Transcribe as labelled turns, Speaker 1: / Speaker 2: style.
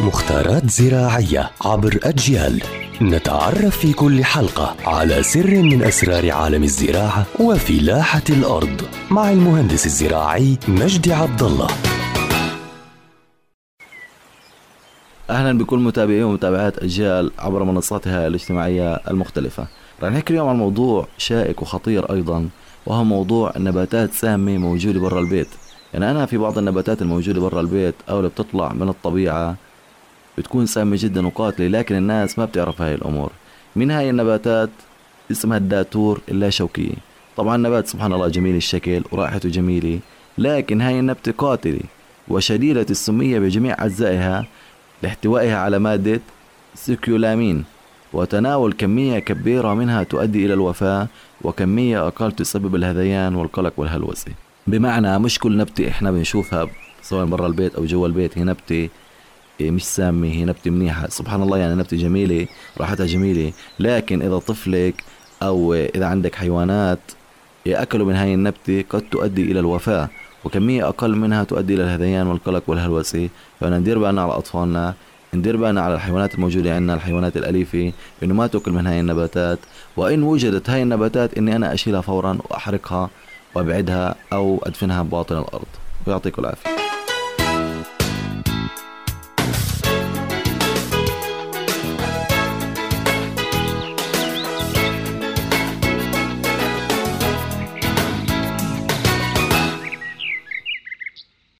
Speaker 1: مختارات زراعية عبر أجيال نتعرف في كل حلقة على سر من أسرار عالم الزراعة وفلاحة الأرض مع المهندس الزراعي مجدي عبد الله
Speaker 2: أهلا بكل متابعي ومتابعات أجيال عبر منصاتها الاجتماعية المختلفة. رح نحكي اليوم عن موضوع شائك وخطير أيضا وهو موضوع النباتات سامة موجودة برا البيت. يعني أنا في بعض النباتات الموجودة برا البيت أو اللي بتطلع من الطبيعة بتكون سامة جدا وقاتلة لكن الناس ما بتعرف هاي الأمور. من هاي النباتات اسمها الداتورا الشوكية. طبعا نبات سبحان الله جميل الشكل ورائحته جميلة لكن هاي النبتة قاتلة وشديدة السمية بجميع أجزائها لاحتوائها على مادة سكوبولامين وتناول كمية كبيرة منها تؤدي إلى الوفاة وكمية أقل تسبب الهذيان والقلق والهلوسة بمعنى مش كل نبتة إحنا بنشوفها سواء برا البيت أو جوا البيت هي نبتة مش سامة هي نبتة منيحة. سبحان الله يعني نبتة جميلة راحتها جميلة. لكن إذا طفلك أو إذا عندك حيوانات يأكلوا من هاي النبتة قد تؤدي إلى الوفاة. وكمية أقل منها تؤدي إلى الهذيان والقلق والهلوسة. فأنا ندير بالنا على أطفالنا ندير بالنا على الحيوانات الموجودة عندنا الحيوانات الأليفة إنه ما تأكل من هاي النباتات. وإن وجدت هاي النباتات إني أنا أشيلها فورا وأحرقها. وأبعدها أو أدفنها بباطن الأرض. ويعطيكم العافية.